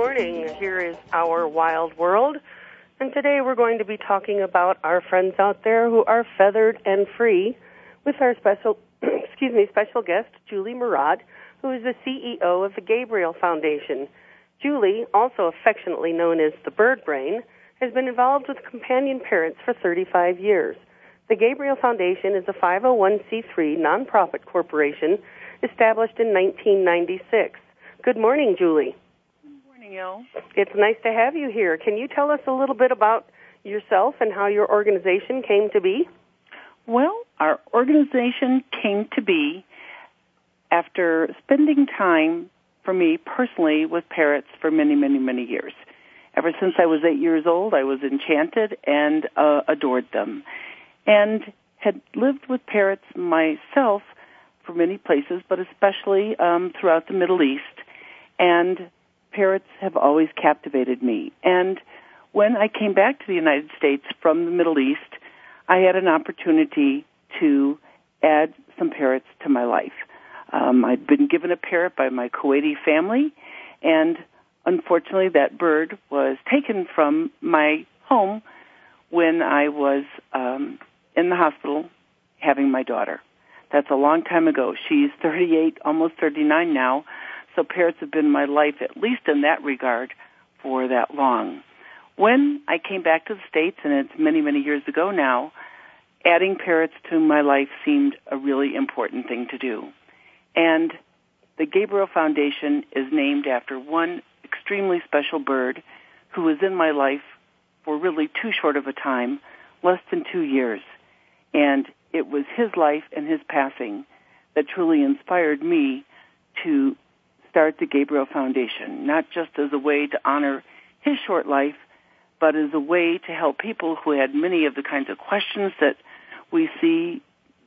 Good morning. Here is Our Wild World. And today we're going to be talking about our friends out there who are feathered and free with our special, excuse me, special guest, Julie Murad, who is the CEO of the Gabriel Foundation. Julie, also affectionately known as the Bird Brain, has been involved with companion parents for 35 years. The Gabriel Foundation is a 501c3 nonprofit corporation established in 1996. Good morning, Julie. It's nice to have you here. Can you tell us a little bit about yourself and how your organization came to be? Well, our organization came to be after spending time for me personally with parrots for many, many, many years. Ever since I was eight years old, I was enchanted and uh, adored them, and had lived with parrots myself for many places, but especially um, throughout the Middle East. And parrots have always captivated me. And when I came back to the United States from the Middle East, I had an opportunity to add some parrots to my life. Um, I'd been given a parrot by my Kuwaiti family, and unfortunately, that bird was taken from my home when I was um, in the hospital having my daughter. That's a long time ago. She's 38, almost 39 now. So parrots have been my life, at least in that regard, for that long. When I came back to the States, and it's many, many years ago now, adding parrots to my life seemed a really important thing to do. And the Gabriel Foundation is named after one extremely special bird who was in my life for really too short of a time, less than two years. And it was his life and his passing that truly inspired me to start the Gabriel Foundation, not just as a way to honor his short life, but as a way to help people who had many of the kinds of questions that we see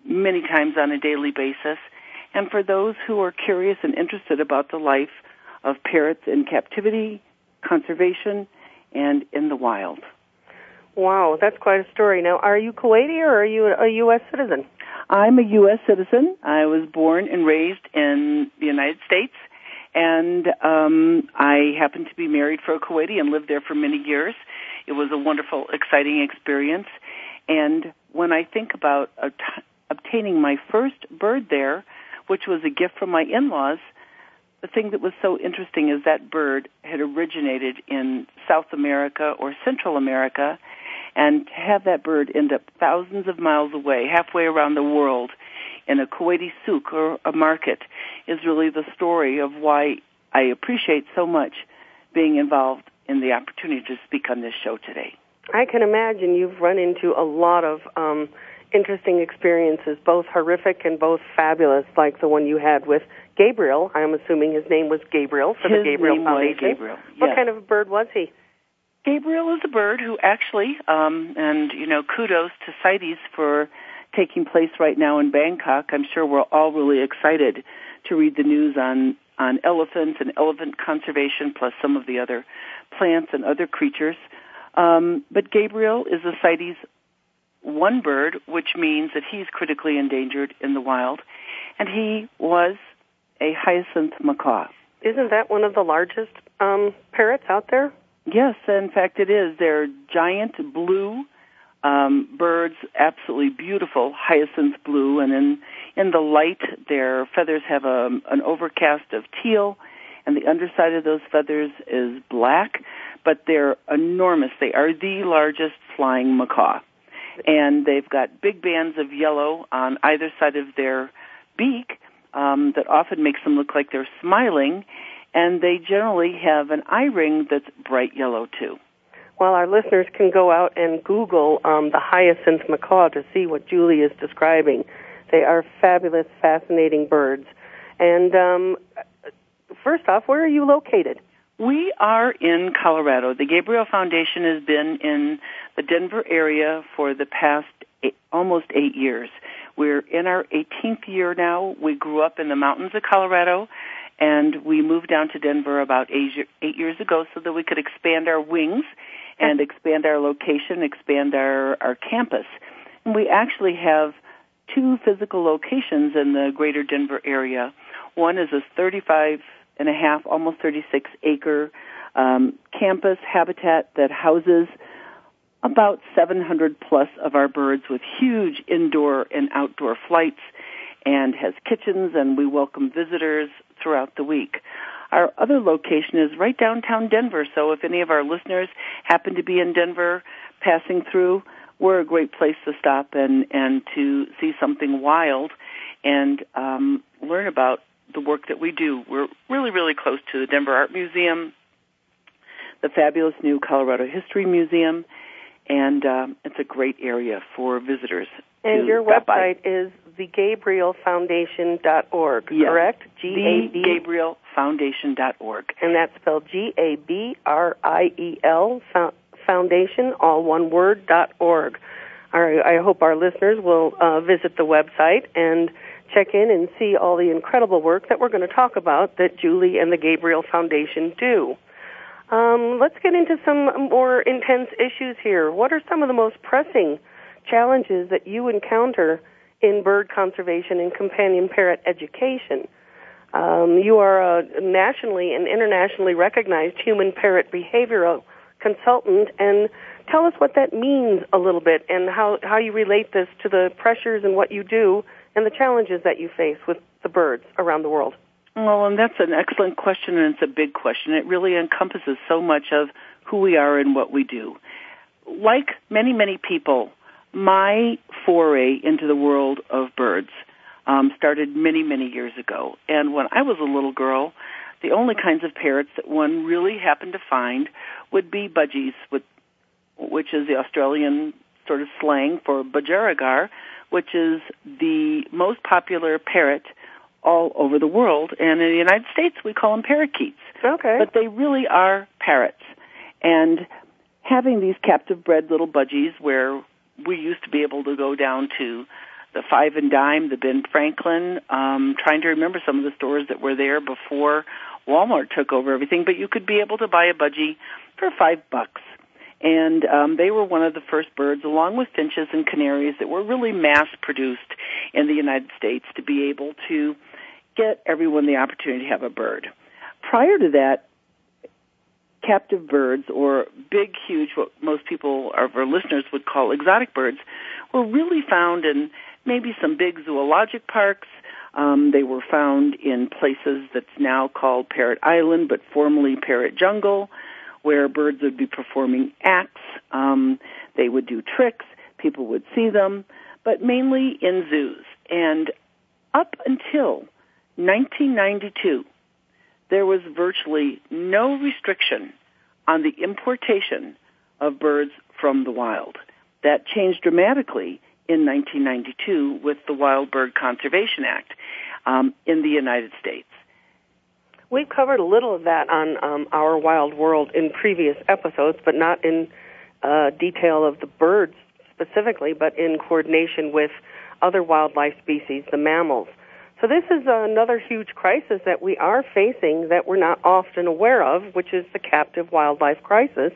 many times on a daily basis, and for those who are curious and interested about the life of parrots in captivity, conservation, and in the wild. Wow, that's quite a story. Now, are you Kuwaiti or are you a U.S. citizen? I'm a U.S. citizen. I was born and raised in the United States and um, I happened to be married for a Kuwaiti and lived there for many years. It was a wonderful, exciting experience. And when I think about obtaining my first bird there, which was a gift from my in-laws, the thing that was so interesting is that bird had originated in South America or Central America, and to have that bird end up thousands of miles away, halfway around the world, in a Kuwaiti souk or a market is really the story of why I appreciate so much being involved in the opportunity to speak on this show today. I can imagine you've run into a lot of um, interesting experiences, both horrific and both fabulous, like the one you had with Gabriel. I'm assuming his name was Gabriel for his the Gabriel name Foundation. Was Gabriel. Yes. What kind of a bird was he? Gabriel is a bird who actually, um, and you know, kudos to CITES for taking place right now in Bangkok. I'm sure we're all really excited to read the news on on elephants and elephant conservation, plus some of the other plants and other creatures. Um, but Gabriel is a CITES one bird, which means that he's critically endangered in the wild, and he was a hyacinth macaw. Isn't that one of the largest um, parrots out there? Yes, in fact, it is. They're giant blue um, birds, absolutely beautiful hyacinth blue, and in in the light, their feathers have a, an overcast of teal, and the underside of those feathers is black. But they're enormous. They are the largest flying macaw, and they've got big bands of yellow on either side of their beak um, that often makes them look like they're smiling, and they generally have an eye ring that's bright yellow too. Well, our listeners can go out and Google um, the hyacinth macaw to see what Julie is describing. They are fabulous, fascinating birds. And um, first off, where are you located? We are in Colorado. The Gabriel Foundation has been in the Denver area for the past eight, almost eight years. We're in our 18th year now. We grew up in the mountains of Colorado and we moved down to Denver about eight, eight years ago so that we could expand our wings and expand our location, expand our, our campus. And we actually have two physical locations in the greater Denver area. One is a 35 and a half, almost 36 acre um, campus habitat that houses about 700 plus of our birds with huge indoor and outdoor flights and has kitchens and we welcome visitors throughout the week. Our other location is right downtown Denver, so if any of our listeners happen to be in Denver passing through, we're a great place to stop and, and to see something wild and um, learn about the work that we do. We're really, really close to the Denver Art Museum, the fabulous new Colorado History Museum, and um, it's a great area for visitors. And your website by. is thegabrielfoundation.org, yes. correct? G-A-B- Gabrielfoundation.org. And that's spelled G-A-B-R-I-E-L foundation, all one word, dot org. I hope our listeners will uh, visit the website and check in and see all the incredible work that we're going to talk about that Julie and the Gabriel Foundation do. Um, let's get into some more intense issues here. What are some of the most pressing challenges that you encounter in bird conservation and companion parrot education? Um, you are a nationally and internationally recognized human parrot behavioral consultant, and tell us what that means a little bit and how, how you relate this to the pressures and what you do and the challenges that you face with the birds around the world. Well, and that's an excellent question, and it's a big question. It really encompasses so much of who we are and what we do. Like many, many people, my foray into the world of birds um, started many, many years ago. And when I was a little girl, the only kinds of parrots that one really happened to find would be budgies, with, which is the Australian sort of slang for budgerigar, which is the most popular parrot all over the world. And in the United States, we call them parakeets. Okay. But they really are parrots. And having these captive bred little budgies where we used to be able to go down to the Five and Dime, the Ben Franklin, um, trying to remember some of the stores that were there before Walmart took over everything, but you could be able to buy a budgie for five bucks. And um, they were one of the first birds, along with finches and canaries, that were really mass produced in the United States to be able to get everyone the opportunity to have a bird. Prior to that, captive birds or big, huge, what most people of our listeners would call exotic birds were really found in maybe some big zoologic parks. Um, they were found in places that's now called Parrot Island, but formerly Parrot Jungle, where birds would be performing acts. Um, they would do tricks. People would see them, but mainly in zoos. And up until 1992, there was virtually no restriction on the importation of birds from the wild. That changed dramatically in 1992 with the Wild Bird Conservation Act um, in the United States. We've covered a little of that on um, our Wild World in previous episodes, but not in uh, detail of the birds specifically, but in coordination with other wildlife species, the mammals. So this is another huge crisis that we are facing that we're not often aware of, which is the captive wildlife crisis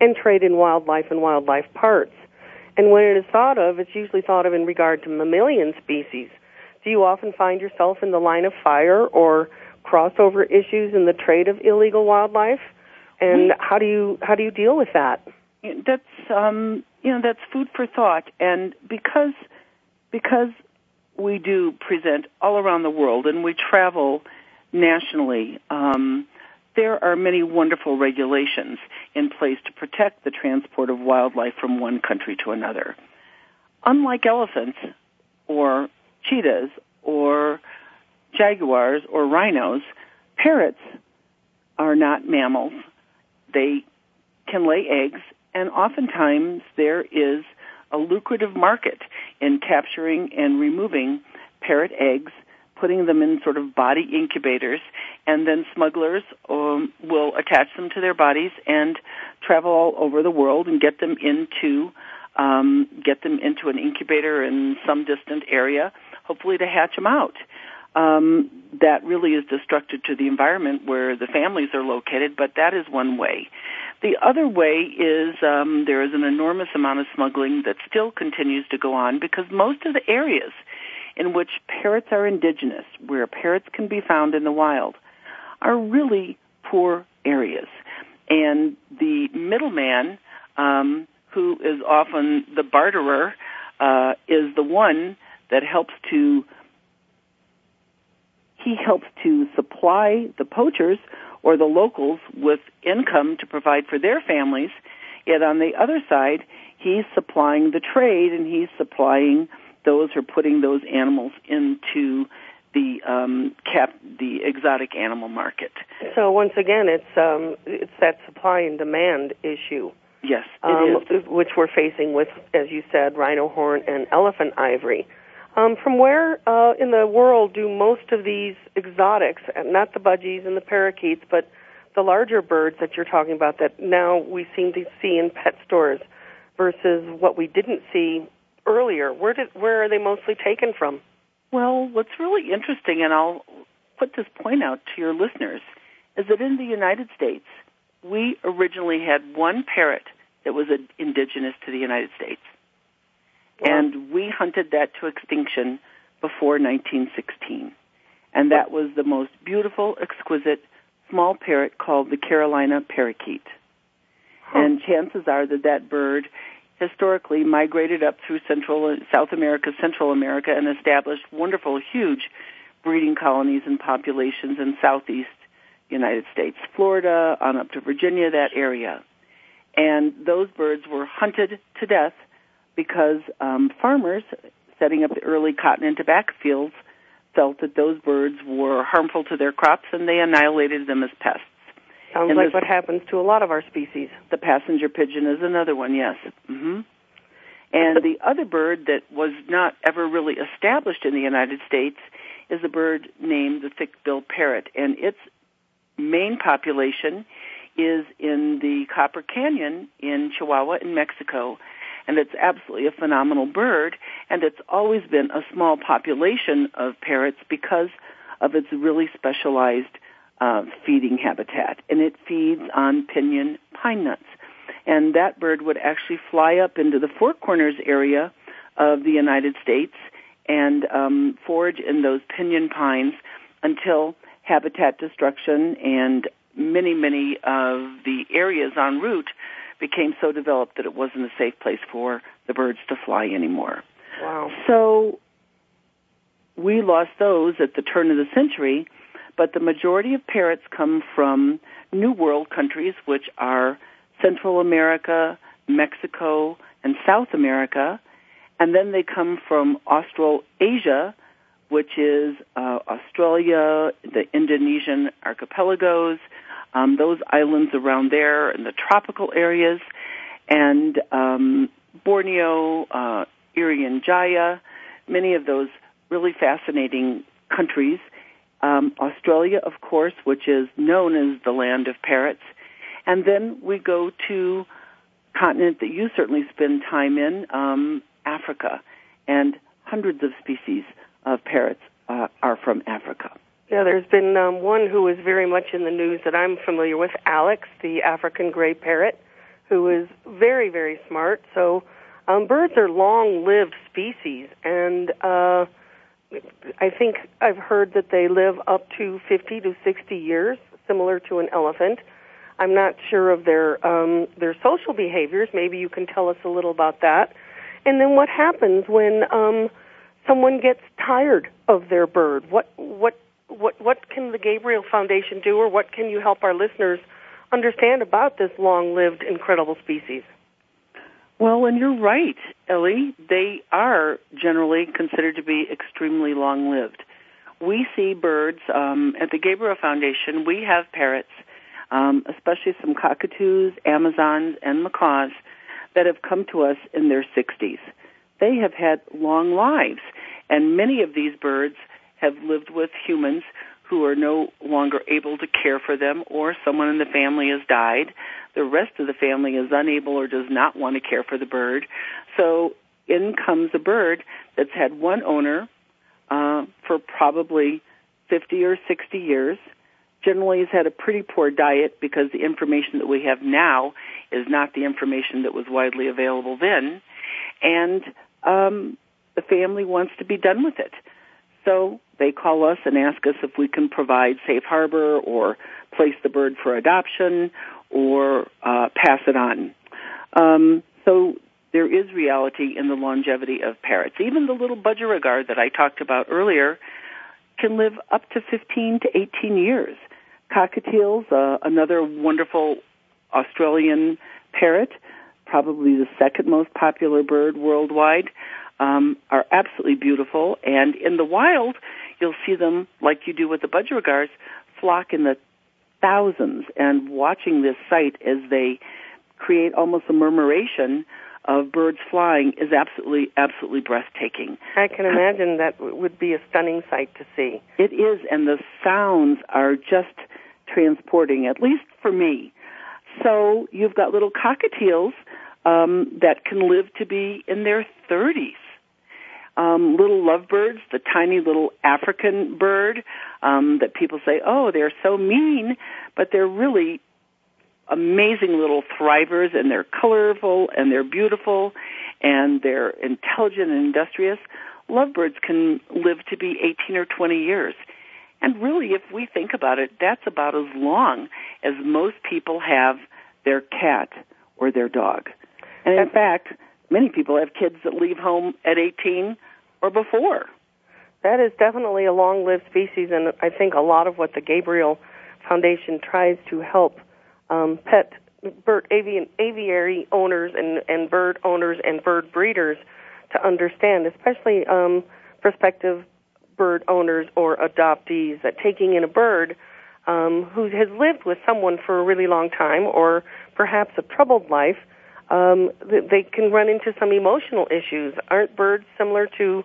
and trade in wildlife and wildlife parts. And when it is thought of, it's usually thought of in regard to mammalian species. Do you often find yourself in the line of fire or crossover issues in the trade of illegal wildlife? And how do you how do you deal with that? That's um, you know that's food for thought, and because because we do present all around the world and we travel nationally. Um, there are many wonderful regulations in place to protect the transport of wildlife from one country to another. Unlike elephants or cheetahs or jaguars or rhinos, parrots are not mammals. They can lay eggs, and oftentimes there is a lucrative market in capturing and removing parrot eggs, putting them in sort of body incubators, and then smugglers um, will attach them to their bodies and travel all over the world and get them into um, get them into an incubator in some distant area, hopefully to hatch them out. Um, that really is destructive to the environment where the families are located, but that is one way. The other way is um, there is an enormous amount of smuggling that still continues to go on because most of the areas in which parrots are indigenous, where parrots can be found in the wild, are really poor areas. And the middleman, um, who is often the barterer, uh, is the one that helps to he helps to supply the poachers or the locals with income to provide for their families. Yet on the other side, he's supplying the trade and he's supplying those who are putting those animals into the um, cap the exotic animal market. So once again, it's um, it's that supply and demand issue. Yes, um, which we're facing with, as you said, rhino horn and elephant ivory. Um, from where uh, in the world do most of these exotics, not the budgies and the parakeets, but the larger birds that you're talking about that now we seem to see in pet stores versus what we didn't see earlier? Where did where are they mostly taken from? Well, what's really interesting, and I'll put this point out to your listeners, is that in the United States, we originally had one parrot that was indigenous to the United States. And we hunted that to extinction before 1916. And that was the most beautiful, exquisite small parrot called the Carolina parakeet. Huh. And chances are that that bird historically migrated up through Central South America, Central America, and established wonderful, huge breeding colonies and populations in southeast United States, Florida, on up to Virginia, that area. And those birds were hunted to death because um, farmers setting up the early cotton and tobacco fields felt that those birds were harmful to their crops and they annihilated them as pests. Sounds and like what happens to a lot of our species. The passenger pigeon is another one, yes. Mm-hmm. And the other bird that was not ever really established in the United States is a bird named the thick-billed parrot, and its main population is in the Copper Canyon in Chihuahua in Mexico and it's absolutely a phenomenal bird, and it's always been a small population of parrots because of its really specialized uh, feeding habitat, and it feeds on pinyon pine nuts. And that bird would actually fly up into the Four Corners area of the United States and um, forage in those pinyon pines until habitat destruction and many, many of the areas en route became so developed that it wasn't a safe place for the birds to fly anymore. Wow. So we lost those at the turn of the century, but the majority of parrots come from New World countries, which are Central America, Mexico, and South America, and then they come from Australasia, which is uh, Australia, the Indonesian archipelagos, um, those islands around there and the tropical areas, and um, Borneo, uh, Irian Jaya, many of those really fascinating countries. Um, Australia, of course, which is known as the land of parrots. And then we go to continent that you certainly spend time in, um, Africa, and hundreds of species of parrots uh, are from Africa. Yeah, there's been um, one who is very much in the news that I'm familiar with, Alex, the African gray parrot, who is very, very smart. So Um, birds are long-lived species, and uh, I think I've heard that they live up to 50 to 60 years, similar to an elephant. I'm not sure of their um, their social behaviors. Maybe you can tell us a little about that. And then what happens when um, someone gets tired of their bird? What what what what can the Gabriel Foundation do, or what can you help our listeners understand about this long-lived, incredible species? Well, and you're right, Ellie. They are generally considered to be extremely long-lived. We see birds um, at the Gabriel Foundation. We have parrots, um, especially some cockatoos, Amazons, and macaws that have come to us in their 60s. They have had long lives, and many of these birds have lived with humans who are no longer able to care for them or someone in the family has died. The rest of the family is unable or does not want to care for the bird. So in comes a bird that's had one owner uh, for probably 50 or 60 years. Generally has had a pretty poor diet because the information that we have now is not the information that was widely available then. And um, the family wants to be done with it. So they call us and ask us if we can provide safe harbor or place the bird for adoption or uh, pass it on. Um, so there is reality in the longevity of parrots. Even the little budgerigar that I talked about earlier can live up to 15 to 18 years. Cockatiels, uh, another wonderful Australian parrot, probably the second most popular bird worldwide, um, are absolutely beautiful. And in the wild, you'll see them like you do with the budgerigars flock in the thousands. And watching this sight as they create almost a murmuration of birds flying is absolutely, absolutely breathtaking. I can imagine that would be a stunning sight to see. It is, and the sounds are just transporting, at least for me. So you've got little cockatiels um, that can live to be in their 30s um, little lovebirds, the tiny little African bird um, that people say, oh, they're so mean, but they're really amazing little thrivers, and they're colorful, and they're beautiful, and they're intelligent and industrious. Lovebirds can live to be 18 or 20 years. And really, if we think about it, that's about as long as most people have their cat or their dog. And in fact, many people have kids that leave home at 18 or before. That is definitely a long-lived species, and I think a lot of what the Gabriel Foundation tries to help um, pet bird avian, aviary owners and, and bird owners and bird breeders to understand, especially um, prospective bird owners or adoptees, that taking in a bird um, who has lived with someone for a really long time or perhaps a troubled life um, they can run into some emotional issues. Aren't birds similar to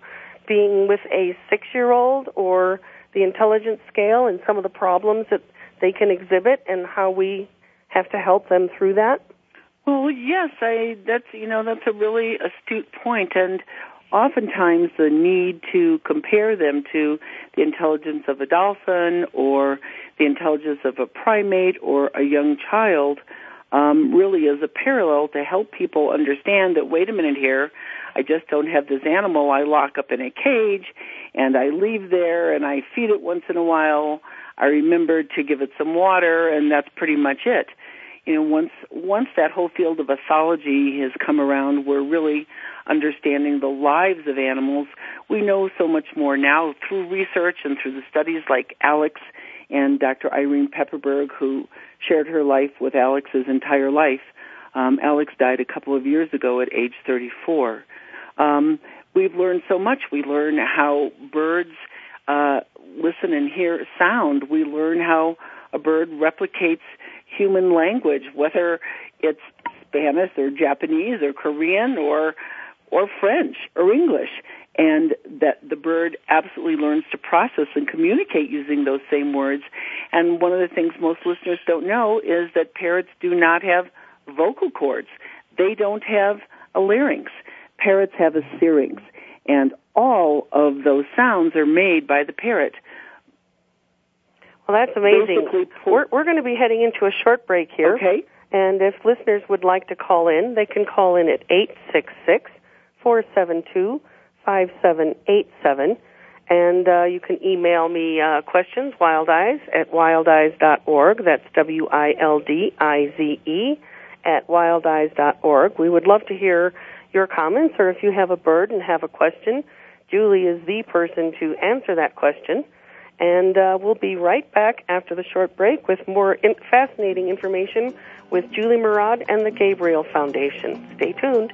being with a six-year-old or the intelligence scale and some of the problems that they can exhibit and how we have to help them through that? Well, yes, I that's you know that's a really astute point and oftentimes the need to compare them to the intelligence of a dolphin or the intelligence of a primate or a young child um, really is a parallel to help people understand that wait a minute here, I just don't have this animal I lock up in a cage and I leave there and I feed it once in a while. I remember to give it some water and that's pretty much it. You know, once once that whole field of ethology has come around, we're really understanding the lives of animals. We know so much more now through research and through the studies like Alex and Dr. Irene Pepperberg, who shared her life with Alex's entire life. Um, Alex died a couple of years ago at age 34. Um, we've learned so much. We learn how birds uh, listen and hear sound. We learn how a bird replicates human language, whether it's Spanish or Japanese or Korean or or French or English and that the bird absolutely learns to process and communicate using those same words. And one of the things most listeners don't know is that parrots do not have vocal cords. They don't have a larynx. Parrots have a syrinx. And all of those sounds are made by the parrot. Well, that's amazing. We're, we're going to be heading into a short break here. Okay. And if listeners would like to call in, they can call in at 866 472 5787. And uh, you can email me uh, questions, Wild Eyes, at wildize.org. That's W I L D I Z E, at wildize.org. We would love to hear your comments, or if you have a bird and have a question, Julie is the person to answer that question. And uh, we'll be right back after the short break with more in- fascinating information with Julie Murad and the Gabriel Foundation. Stay tuned.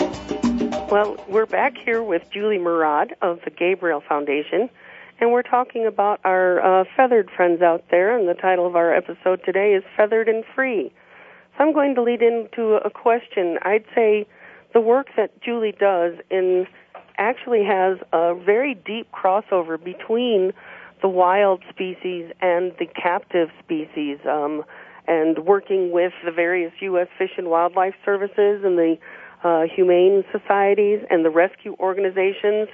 Well, we're back here with Julie Murad of the Gabriel Foundation, and we're talking about our uh, feathered friends out there, and the title of our episode today is Feathered and Free. So I'm going to lead into a question. I'd say the work that Julie does in actually has a very deep crossover between the wild species and the captive species, um, and working with the various U.S. Fish and Wildlife Services and the uh, humane societies and the rescue organizations.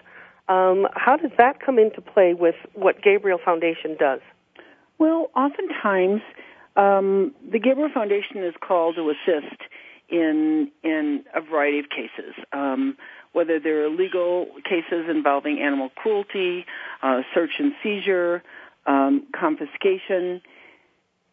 Um, how does that come into play with what Gabriel Foundation does? Well, oftentimes um, the Gabriel Foundation is called to assist in in a variety of cases, um, whether they're legal cases involving animal cruelty, uh, search and seizure, um, confiscation,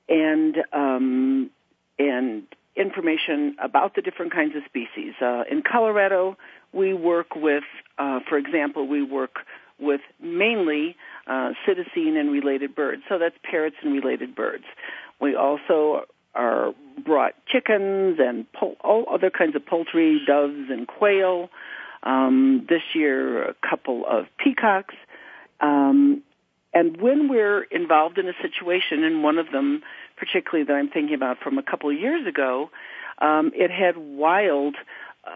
and um, and information about the different kinds of species. Uh, in Colorado, we work with, uh, for example, we work with mainly uh, psittacine and related birds. So that's parrots and related birds. We also are brought chickens and pol- all other kinds of poultry, doves and quail. Um, this year, a couple of peacocks. Um, and when we're involved in a situation, and one of them particularly that I'm thinking about from a couple of years ago, um, it had wild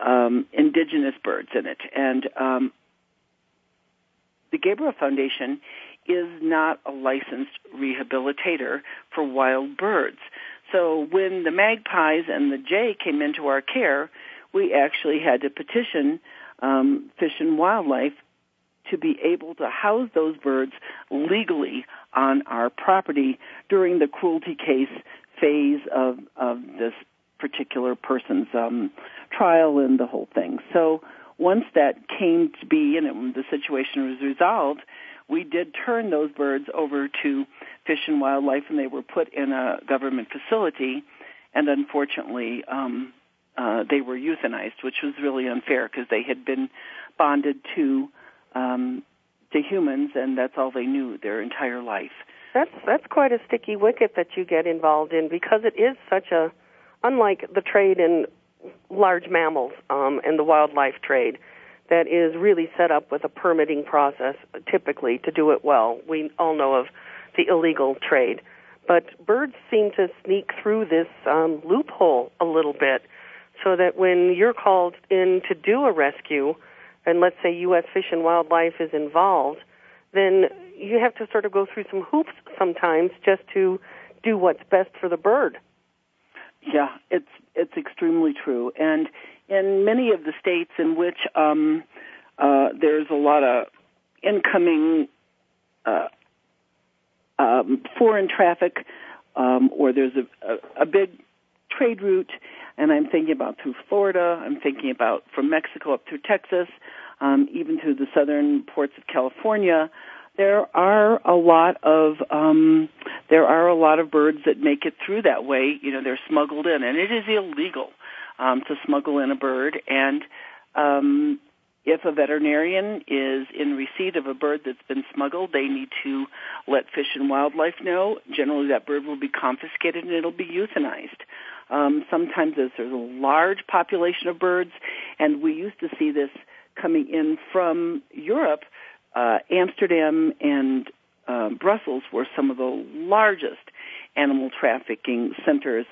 um, indigenous birds in it, and um, the Gabriel Foundation is not a licensed rehabilitator for wild birds. So when the magpies and the jay came into our care, we actually had to petition um, Fish and Wildlife to be able to house those birds legally on our property during the cruelty case phase of, of this particular person's um, trial and the whole thing. So once that came to be and it, the situation was resolved, we did turn those birds over to Fish and Wildlife, and they were put in a government facility, and unfortunately, um, uh, they were euthanized, which was really unfair because they had been bonded to um, to humans, and that's all they knew their entire life. That's that's quite a sticky wicket that you get involved in because it is such a unlike the trade in large mammals um, and the wildlife trade that is really set up with a permitting process typically to do it well. We all know of the illegal trade, but birds seem to sneak through this um, loophole a little bit, so that when you're called in to do a rescue, and let's say U.S. Fish and Wildlife is involved, then you have to sort of go through some hoops sometimes just to do what's best for the bird. Yeah, it's it's extremely true, and in many of the states in which um, uh, there's a lot of incoming uh, um, foreign traffic, um, or there's a, a, a big trade route, and I'm thinking about through Florida. I'm thinking about from Mexico up through Texas, um, even to the southern ports of California. There are a lot of um, there are a lot of birds that make it through that way. You know, they're smuggled in, and it is illegal um, to smuggle in a bird. And um, if a veterinarian is in receipt of a bird that's been smuggled, they need to let Fish and Wildlife know. Generally, that bird will be confiscated and it'll be euthanized. Um, sometimes there's a large population of birds, and we used to see this coming in from Europe. Uh, Amsterdam and uh, Brussels were some of the largest animal trafficking centers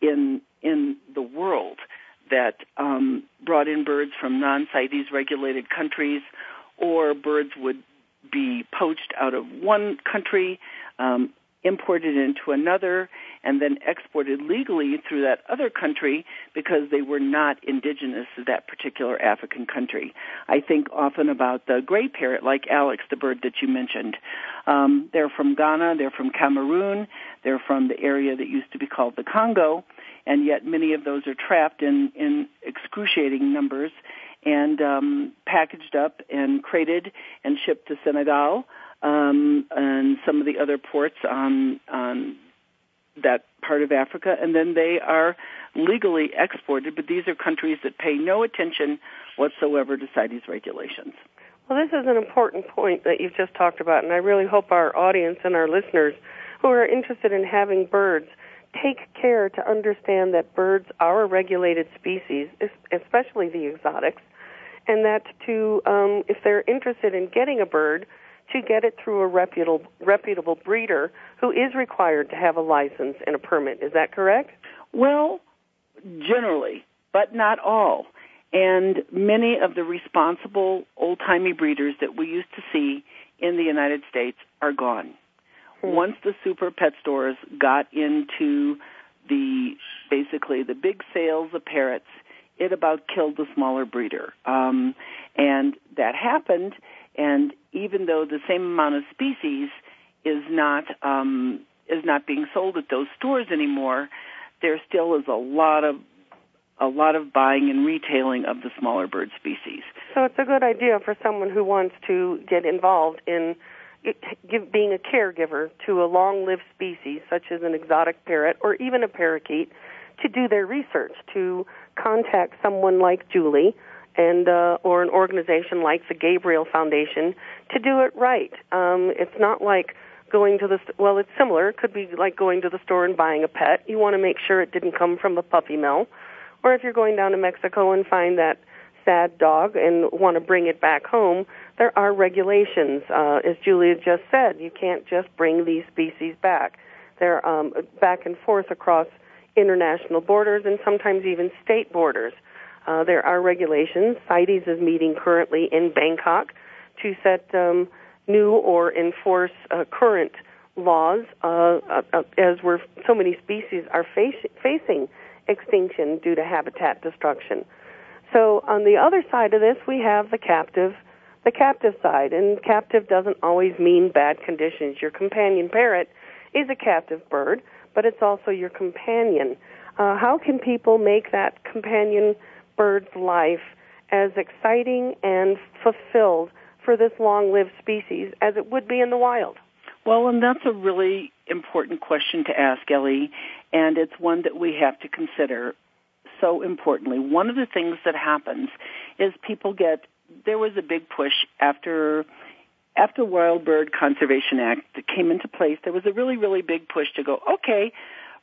in in the world that um, brought in birds from non-CITES regulated countries, or birds would be poached out of one country, um, imported into another, and then exported legally through that other country because they were not indigenous to that particular African country. I think often about the gray parrot, like Alex, the bird that you mentioned. Um, they're from Ghana, they're from Cameroon, they're from the area that used to be called the Congo, and yet many of those are trapped in, in excruciating numbers and um, packaged up and crated and shipped to Senegal um, and some of the other ports on on that part of Africa, and then they are legally exported. But these are countries that pay no attention whatsoever to CITES regulations. Well, this is an important point that you've just talked about, and I really hope our audience and our listeners who are interested in having birds take care to understand that birds are a regulated species, especially the exotics, and that to, um, if they're interested in getting a bird, to get it through a reputable, reputable breeder who is required to have a license and a permit. Is that correct? Well, generally, but not all. And many of the responsible old timey breeders that we used to see in the United States are gone. Hmm. Once the super pet stores got into the basically the big sales of parrots, it about killed the smaller breeder. Um, and that happened and even though the same amount of species is not um, is not being sold at those stores anymore, there still is a lot of a lot of buying and retailing of the smaller bird species. So it's a good idea for someone who wants to get involved in give, being a caregiver to a long-lived species such as an exotic parrot or even a parakeet to do their research, to contact someone like Julie and uh, or an organization like the Gabriel Foundation to do it right. Um, it's not like going to the well, it's similar. It could be like going to the store and buying a pet. You want to make sure it didn't come from a puppy mill, or if you're going down to Mexico and find that sad dog and want to bring it back home, there are regulations. Uh, as Julia just said, you can't just bring these species back. They're um, back and forth across international borders and sometimes even state borders. Uh, there are regulations. CITES is meeting currently in Bangkok to set um, new or enforce uh, current laws uh, uh, uh as we're, so many species are face- facing extinction due to habitat destruction. So on the other side of this, we have the captive, the captive side, and captive doesn't always mean bad conditions. Your companion parrot is a captive bird, but it's also your companion. Uh, how can people make that companion bird's life as exciting and fulfilled for this long-lived species as it would be in the wild? Well, and that's a really important question to ask, Ellie, and it's one that we have to consider so importantly. One of the things that happens is people get, there was a big push after, after Wild Bird Conservation Act came into place, there was a really, really big push to go, okay,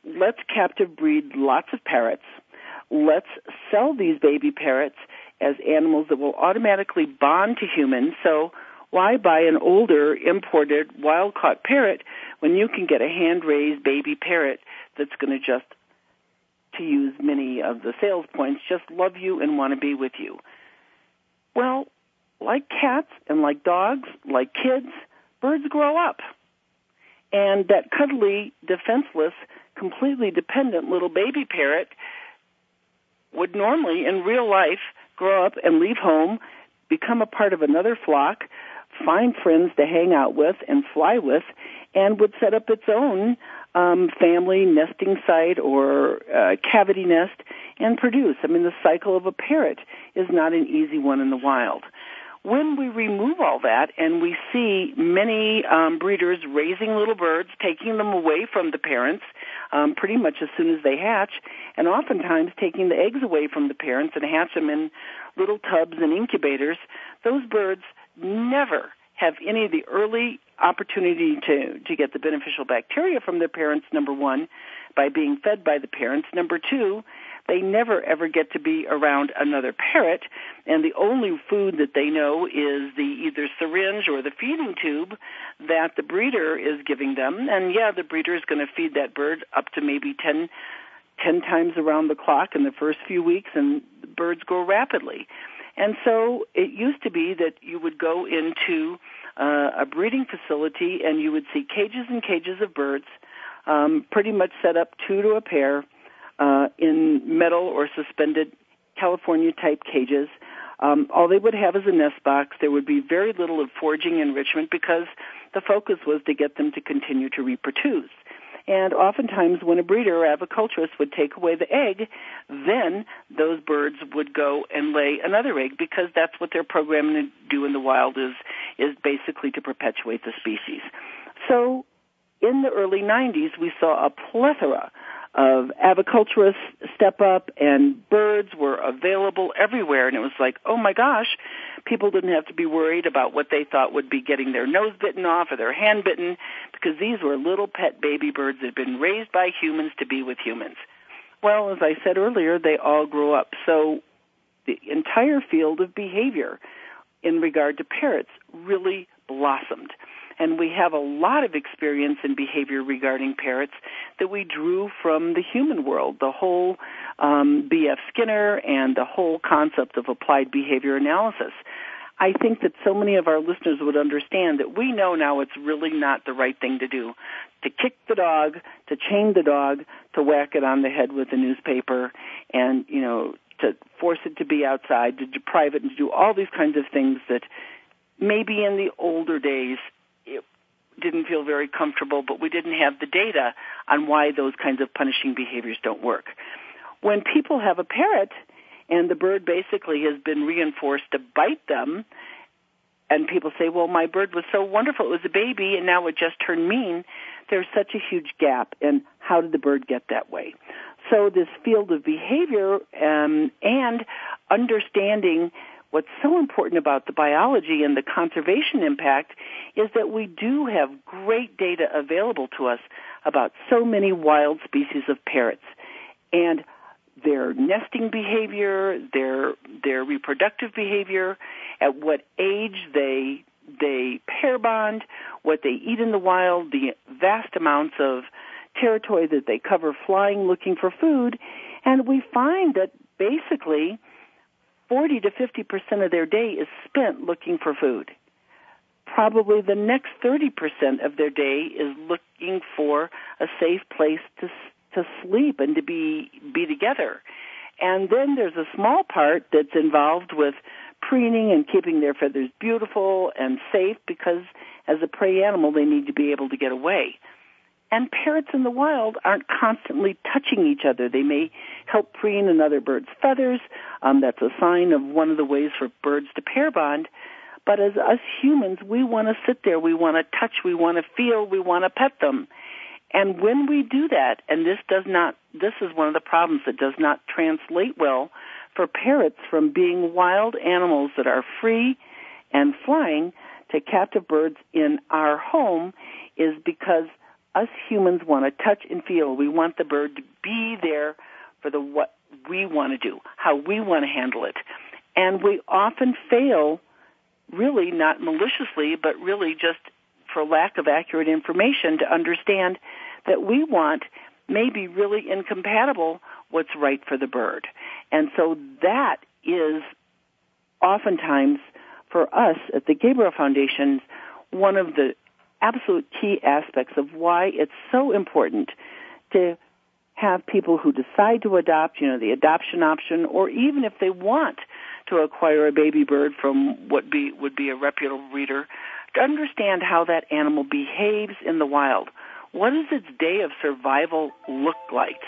let's captive breed lots of parrots. Let's sell these baby parrots as animals that will automatically bond to humans. So why buy an older imported wild caught parrot when you can get a hand raised baby parrot that's going to just, to use many of the sales points, just love you and want to be with you? Well, like cats and like dogs, like kids, birds grow up. And that cuddly, defenseless, completely dependent little baby parrot would normally in real life grow up and leave home, become a part of another flock, find friends to hang out with and fly with, and would set up its own um, family nesting site or uh, cavity nest and produce. I mean, the cycle of a parrot is not an easy one in the wild. When we remove all that and we see many um, breeders raising little birds, taking them away from the parents um, pretty much as soon as they hatch, and oftentimes taking the eggs away from the parents and hatch them in little tubs and incubators, those birds never have any of the early opportunity to, to get the beneficial bacteria from their parents, number one, by being fed by the parents. Number two, they never ever get to be around another parrot, and the only food that they know is the either syringe or the feeding tube that the breeder is giving them. And yeah, the breeder is going to feed that bird up to maybe 10, 10 times around the clock in the first few weeks, and birds grow rapidly. And so it used to be that you would go into uh, a breeding facility and you would see cages and cages of birds, um, pretty much set up two to a pair uh, in metal or suspended California type cages. Um, all they would have is a nest box. There would be very little of foraging enrichment because the focus was to get them to continue to reproduce. And oftentimes when a breeder or aviculturist would take away the egg, then those birds would go and lay another egg because that's what they're programmed to do in the wild is, is basically to perpetuate the species. So in the early 90s, we saw a plethora of aviculturists step up and birds were available everywhere and it was like, oh my gosh, people didn't have to be worried about what they thought would be getting their nose bitten off or their hand bitten because these were little pet baby birds that had been raised by humans to be with humans. Well, as I said earlier, they all grow up. So the entire field of behavior in regard to parrots really blossomed and we have a lot of experience in behavior regarding parrots that we drew from the human world, the whole um, B.F. Skinner and the whole concept of applied behavior analysis. I think that so many of our listeners would understand that we know now it's really not the right thing to do. To kick the dog, to chain the dog, to whack it on the head with a newspaper, and, you know, to force it to be outside, to deprive it, and to do all these kinds of things that maybe in the older days didn't feel very comfortable, but we didn't have the data on why those kinds of punishing behaviors don't work. When people have a parrot and the bird basically has been reinforced to bite them, and people say, well, my bird was so wonderful, it was a baby, and now it just turned mean, there's such a huge gap in how did the bird get that way. So this field of behavior um, and understanding what's so important about the biology and the conservation impact is that we do have great data available to us about so many wild species of parrots and their nesting behavior, their their reproductive behavior, at what age they they pair bond, what they eat in the wild, the vast amounts of territory that they cover flying looking for food, and we find that basically 40 to 50% of their day is spent looking for food. Probably the next 30% of their day is looking for a safe place to to sleep and to be be together. And then there's a small part that's involved with preening and keeping their feathers beautiful and safe because as a prey animal they need to be able to get away. And parrots in the wild aren't constantly touching each other. They may help preen another bird's feathers. Um, that's a sign of one of the ways for birds to pair bond. But as us humans, we want to sit there, we want to touch, we want to feel, we want to pet them. And when we do that, and this does not, this is one of the problems that does not translate well for parrots from being wild animals that are free and flying to captive birds in our home is because us humans want to touch and feel. We want the bird to be there for the what we want to do, how we want to handle it. And we often fail, really not maliciously, but really just for lack of accurate information to understand that we want may be really incompatible what's right for the bird. And so that is oftentimes for us at the Gabriel Foundation one of the absolute key aspects of why it's so important to have people who decide to adopt, you know, the adoption option, or even if they want to acquire a baby bird from what be, would be a reputable breeder, to understand how that animal behaves in the wild. What does its day of survival look like?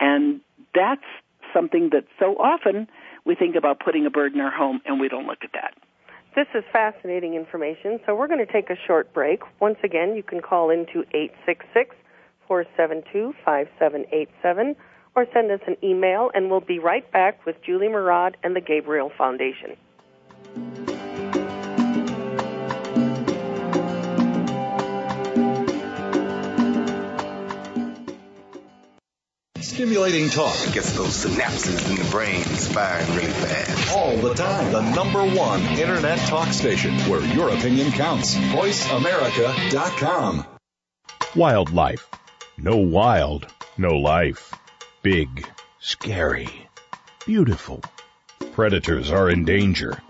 And that's something that so often we think about putting a bird in our home and we don't look at that. This is fascinating information. So we're going to take a short break. Once again, you can call into 866 472 5787 or send us an email, and we'll be right back with Julie Murad and the Gabriel Foundation. Stimulating talk. Gets those synapses in the brain firing really fast. All the time. The number one internet talk station where your opinion counts. VoiceAmerica.com. Wildlife. No wild, no life. Big, scary, beautiful. Predators are in danger.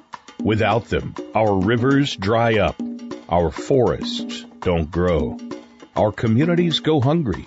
Without them, our rivers dry up. Our forests don't grow. Our communities go hungry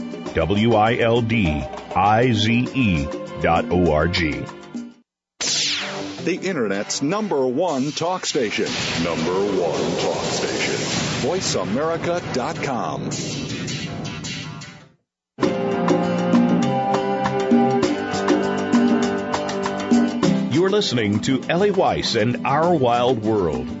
W-I-L-D-I-Z-E dot O-R-G. The Internet's number one talk station. Number one talk station. VoiceAmerica.com. You're listening to Ellie Weiss and Our Wild World.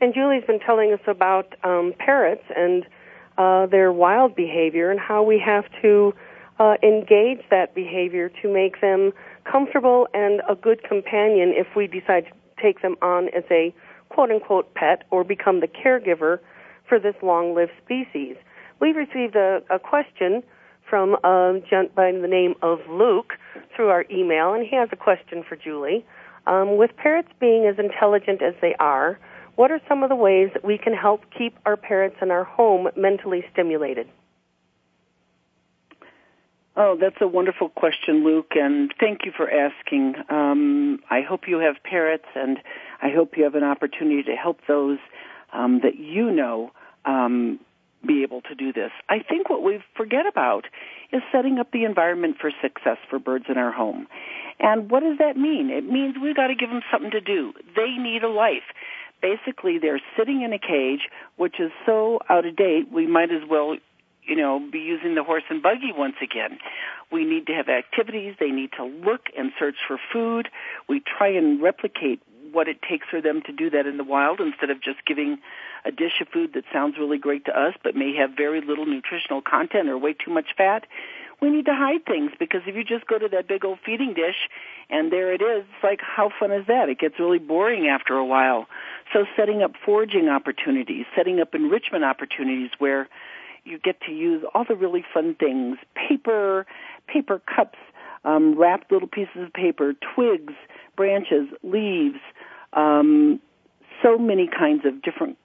And Julie's been telling us about um, parrots and uh, their wild behavior and how we have to uh, engage that behavior to make them comfortable and a good companion if we decide to take them on as a quote unquote pet or become the caregiver for this long lived species. We received a, a question from a gent by the name of Luke through our email, and he has a question for Julie. Um, with parrots being as intelligent as they are, what are some of the ways that we can help keep our parents in our home mentally stimulated? Oh, that's a wonderful question, Luke, and thank you for asking. Um, I hope you have parents, and I hope you have an opportunity to help those um, that you know um, be able to do this. I think what we forget about is setting up the environment for success for birds in our home. And what does that mean? It means we've got to give them something to do. They need a life basically they're sitting in a cage, which is so out of date, we might as well, you know, be using the horse and buggy once again. We need to have activities. They need to look and search for food. We try and replicate what it takes for them to do that in the wild instead of just giving a dish of food that sounds really great to us but may have very little nutritional content or way too much fat we need to hide things because if you just go to that big old feeding dish and there it is, it's like how fun is that? It gets really boring after a while. So setting up foraging opportunities, setting up enrichment opportunities where you get to use all the really fun things, paper, paper cups, um, wrapped little pieces of paper, twigs, branches, leaves, um, so many kinds of different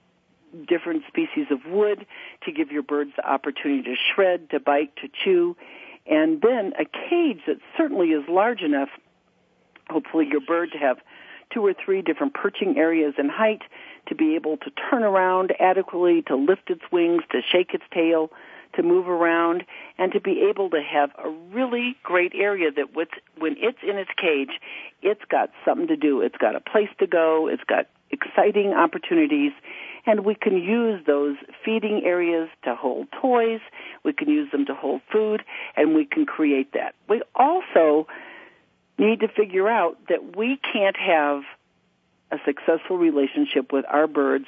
different species of wood to give your birds the opportunity to shred, to bite, to chew and then a cage that certainly is large enough, hopefully your bird to have two or three different perching areas in height, to be able to turn around adequately, to lift its wings, to shake its tail, to move around, and to be able to have a really great area that when it's in its cage, it's got something to do. It's got a place to go. It's got exciting opportunities and we can use those feeding areas to hold toys, we can use them to hold food, and we can create that. We also need to figure out that we can't have a successful relationship with our birds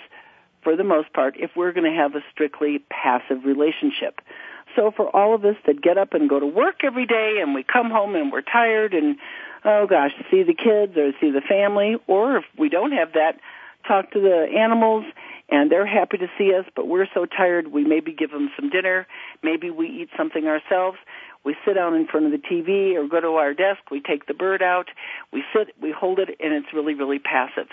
for the most part if we're going to have a strictly passive relationship. So for all of us that get up and go to work every day and we come home and we're tired and oh gosh, see the kids or see the family or if we don't have that, talk to the animals and they're happy to see us, but we're so tired we maybe give them some dinner, maybe we eat something ourselves. We sit down in front of the TV or go to our desk, we take the bird out, we sit, we hold it, and it's really, really passive.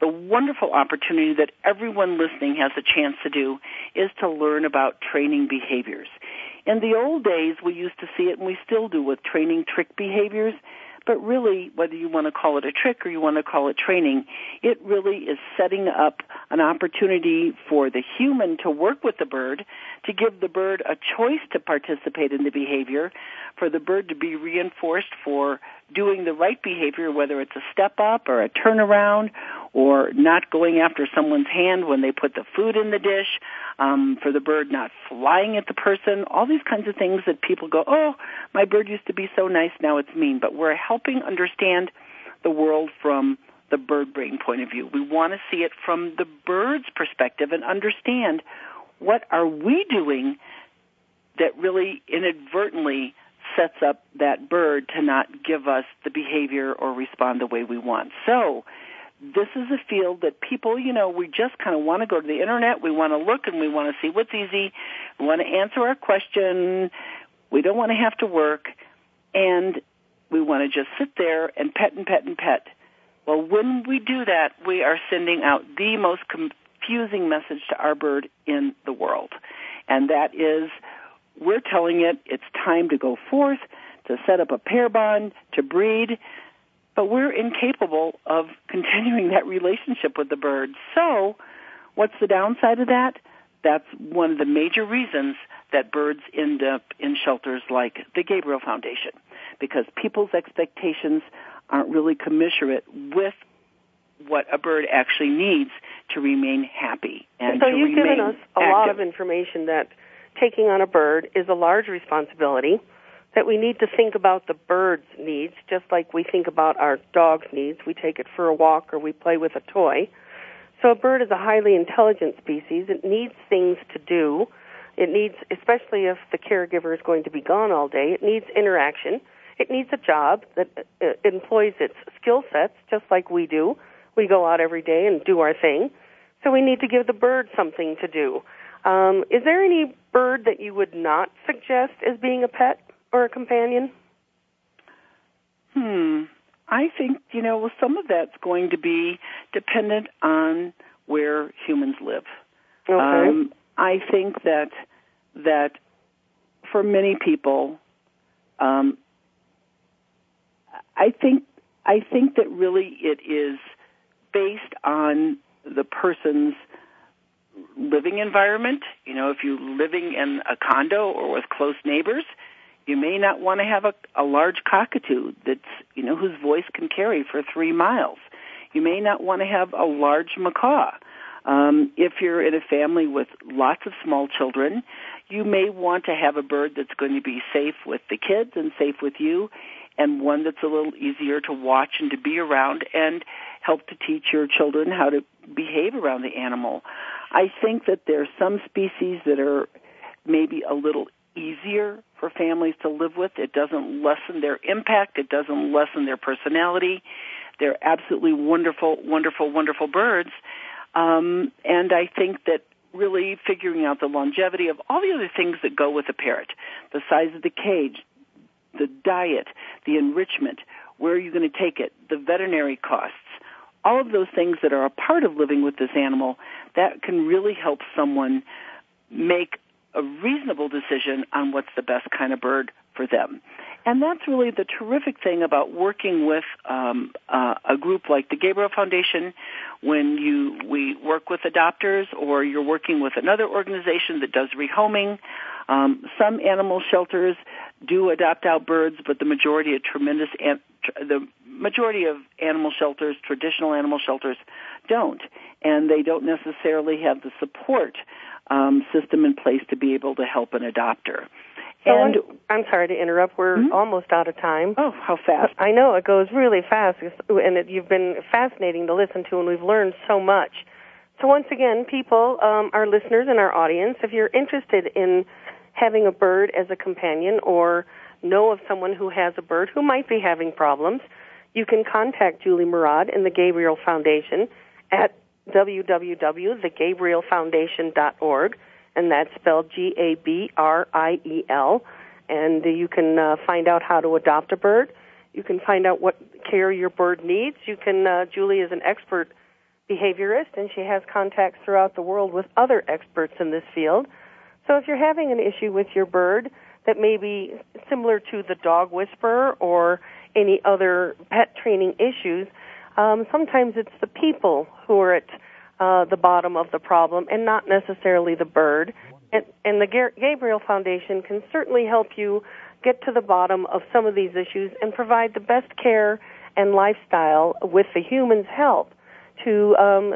The wonderful opportunity that everyone listening has a chance to do is to learn about training behaviors. In the old days, we used to see it, and we still do with training trick behaviors. But really, whether you want to call it a trick or you want to call it training, it really is setting up an opportunity for the human to work with the bird, to give the bird a choice to participate in the behavior, for the bird to be reinforced for doing the right behavior, whether it's a step up or a turnaround or not going after someone's hand when they put the food in the dish, um, for the bird not flying at the person, all these kinds of things that people go, oh, my bird used to be so nice, now it's mean. But we're helping understand the world from the bird brain point of view. We want to see it from the bird's perspective and understand what are we doing that really inadvertently sets up that bird to not give us the behavior or respond the way we want. So, this is a field that people, you know, we just kind of want to go to the internet, we want to look and we want to see what's easy, we want to answer our question, we don't want to have to work, and we want to just sit there and pet and pet and pet. Well, when we do that, we are sending out the most confusing message to our bird in the world. And that is, we're telling it it's time to go forth, to set up a pair bond, to breed, but we're incapable of continuing that relationship with the bird. So, what's the downside of that? That's one of the major reasons that birds end up in shelters like the Gabriel Foundation, because people's expectations aren't really commensurate with what a bird actually needs to remain happy and so to you've given us a active. lot of information that taking on a bird is a large responsibility that we need to think about the bird's needs, just like we think about our dog's needs. We take it for a walk or we play with a toy. So a bird is a highly intelligent species. It needs things to do. It needs, especially if the caregiver is going to be gone all day, it needs interaction. It needs a job that uh, employs its skill sets, just like we do. We go out every day and do our thing. So we need to give the bird something to do. Um, is there any bird that you would not suggest as being a pet? or a companion? Hmm. I think, you know, well, some of that's going to be dependent on where humans live. Okay. Um, I think that that for many people, um, I think I think that really it is based on the person's living environment. You know, if you're living in a condo or with close neighbors, you may not want to have a, a large cockatoo that's, you know, whose voice can carry for three miles. You may not want to have a large macaw. Um, if you're in a family with lots of small children, you may want to have a bird that's going to be safe with the kids and safe with you, and one that's a little easier to watch and to be around and help to teach your children how to behave around the animal. I think that there are some species that are maybe a little easier for families to live with. It doesn't lessen their impact. It doesn't lessen their personality. They're absolutely wonderful, wonderful, wonderful birds. Um, and I think that really figuring out the longevity of all the other things that go with a parrot, the size of the cage, the diet, the enrichment, where are you going to take it, the veterinary costs, all of those things that are a part of living with this animal, that can really help someone make a reasonable decision on what's the best kind of bird for them. And that's really the terrific thing about working with um, uh, a group like the Gabriel Foundation. When you we work with adopters, or you're working with another organization that does rehoming. Um, some animal shelters do adopt out birds, but the majority of tremendous an- the majority of animal shelters, traditional animal shelters, don't, and they don't necessarily have the support um, system in place to be able to help an adopter. And I'm sorry to interrupt. We're mm-hmm. almost out of time. Oh, how fast! I know it goes really fast, and it, you've been fascinating to listen to, and we've learned so much. So once again, people, um, our listeners and our audience, if you're interested in having a bird as a companion or know of someone who has a bird who might be having problems, you can contact Julie Murad in the Gabriel Foundation at www.thegabrielfoundation.org, and that's spelled G A B R I E L. And you can uh, find out how to adopt a bird. You can find out what care your bird needs. You can. Uh, Julie is an expert behaviorist, and she has contacts throughout the world with other experts in this field. So if you're having an issue with your bird that may be similar to the dog whisperer or any other pet training issues, um, sometimes it's the people who are at uh, the bottom of the problem and not necessarily the bird. And, and the Gabriel Foundation can certainly help you get to the bottom of some of these issues and provide the best care and lifestyle with the human's help to um,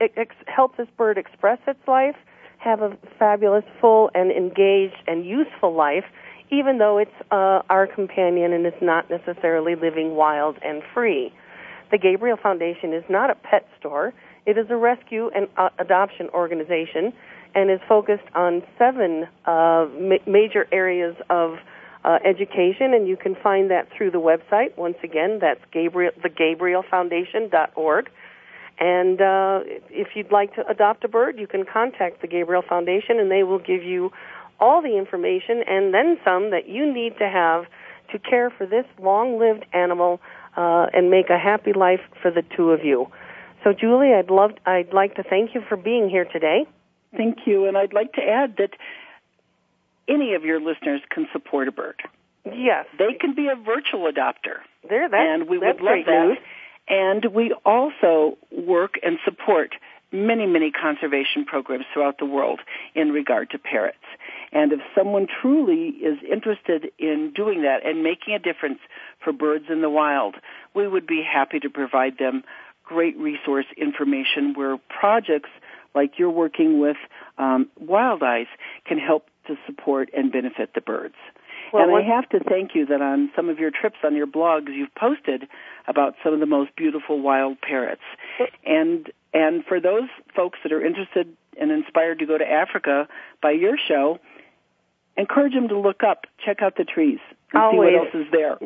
ex- help this bird express its life, have a fabulous, full, and engaged and useful life, even though it's uh, our companion and it's not necessarily living wild and free. The Gabriel Foundation is not a pet store. It is a rescue and uh, adoption organization and is focused on seven uh, ma- major areas of uh, education, and you can find that through the website. Once again, that's Gabriel, thegabrielfoundation.org. And uh, if you'd like to adopt a bird, you can contact the Gabriel Foundation, and they will give you all the information and then some that you need to have to care for this long-lived animal uh, and make a happy life for the two of you. So, Julie, I'd love, I'd like to thank you for being here today. Thank you, and I'd like to add that any of your listeners can support a bird. Yes, they can be a virtual adopter. There, that's, and we would love that. News. And we also work and support many, many conservation programs throughout the world in regard to parrots. And if someone truly is interested in doing that and making a difference for birds in the wild, we would be happy to provide them great resource information where projects like you're working with um, Eyes can help to support and benefit the birds. Well, and I have to thank you that on some of your trips on your blogs you've posted about some of the most beautiful wild parrots. And and for those folks that are interested and inspired to go to Africa by your show, encourage them to look up, check out the trees, and Always. see what else is there.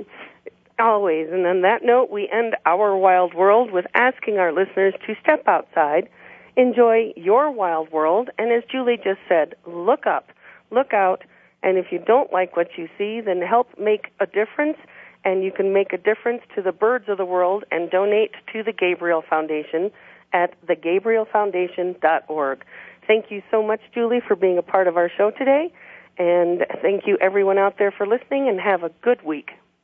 Always. And on that note, we end our wild world with asking our listeners to step outside, enjoy your wild world, and as Julie just said, look up, look out, and if you don't like what you see, then help make a difference, and you can make a difference to the birds of the world and donate to the Gabriel Foundation at thegabrielfoundation.org. Thank you so much, Julie, for being a part of our show today. And thank you, everyone out there, for listening, and have a good week.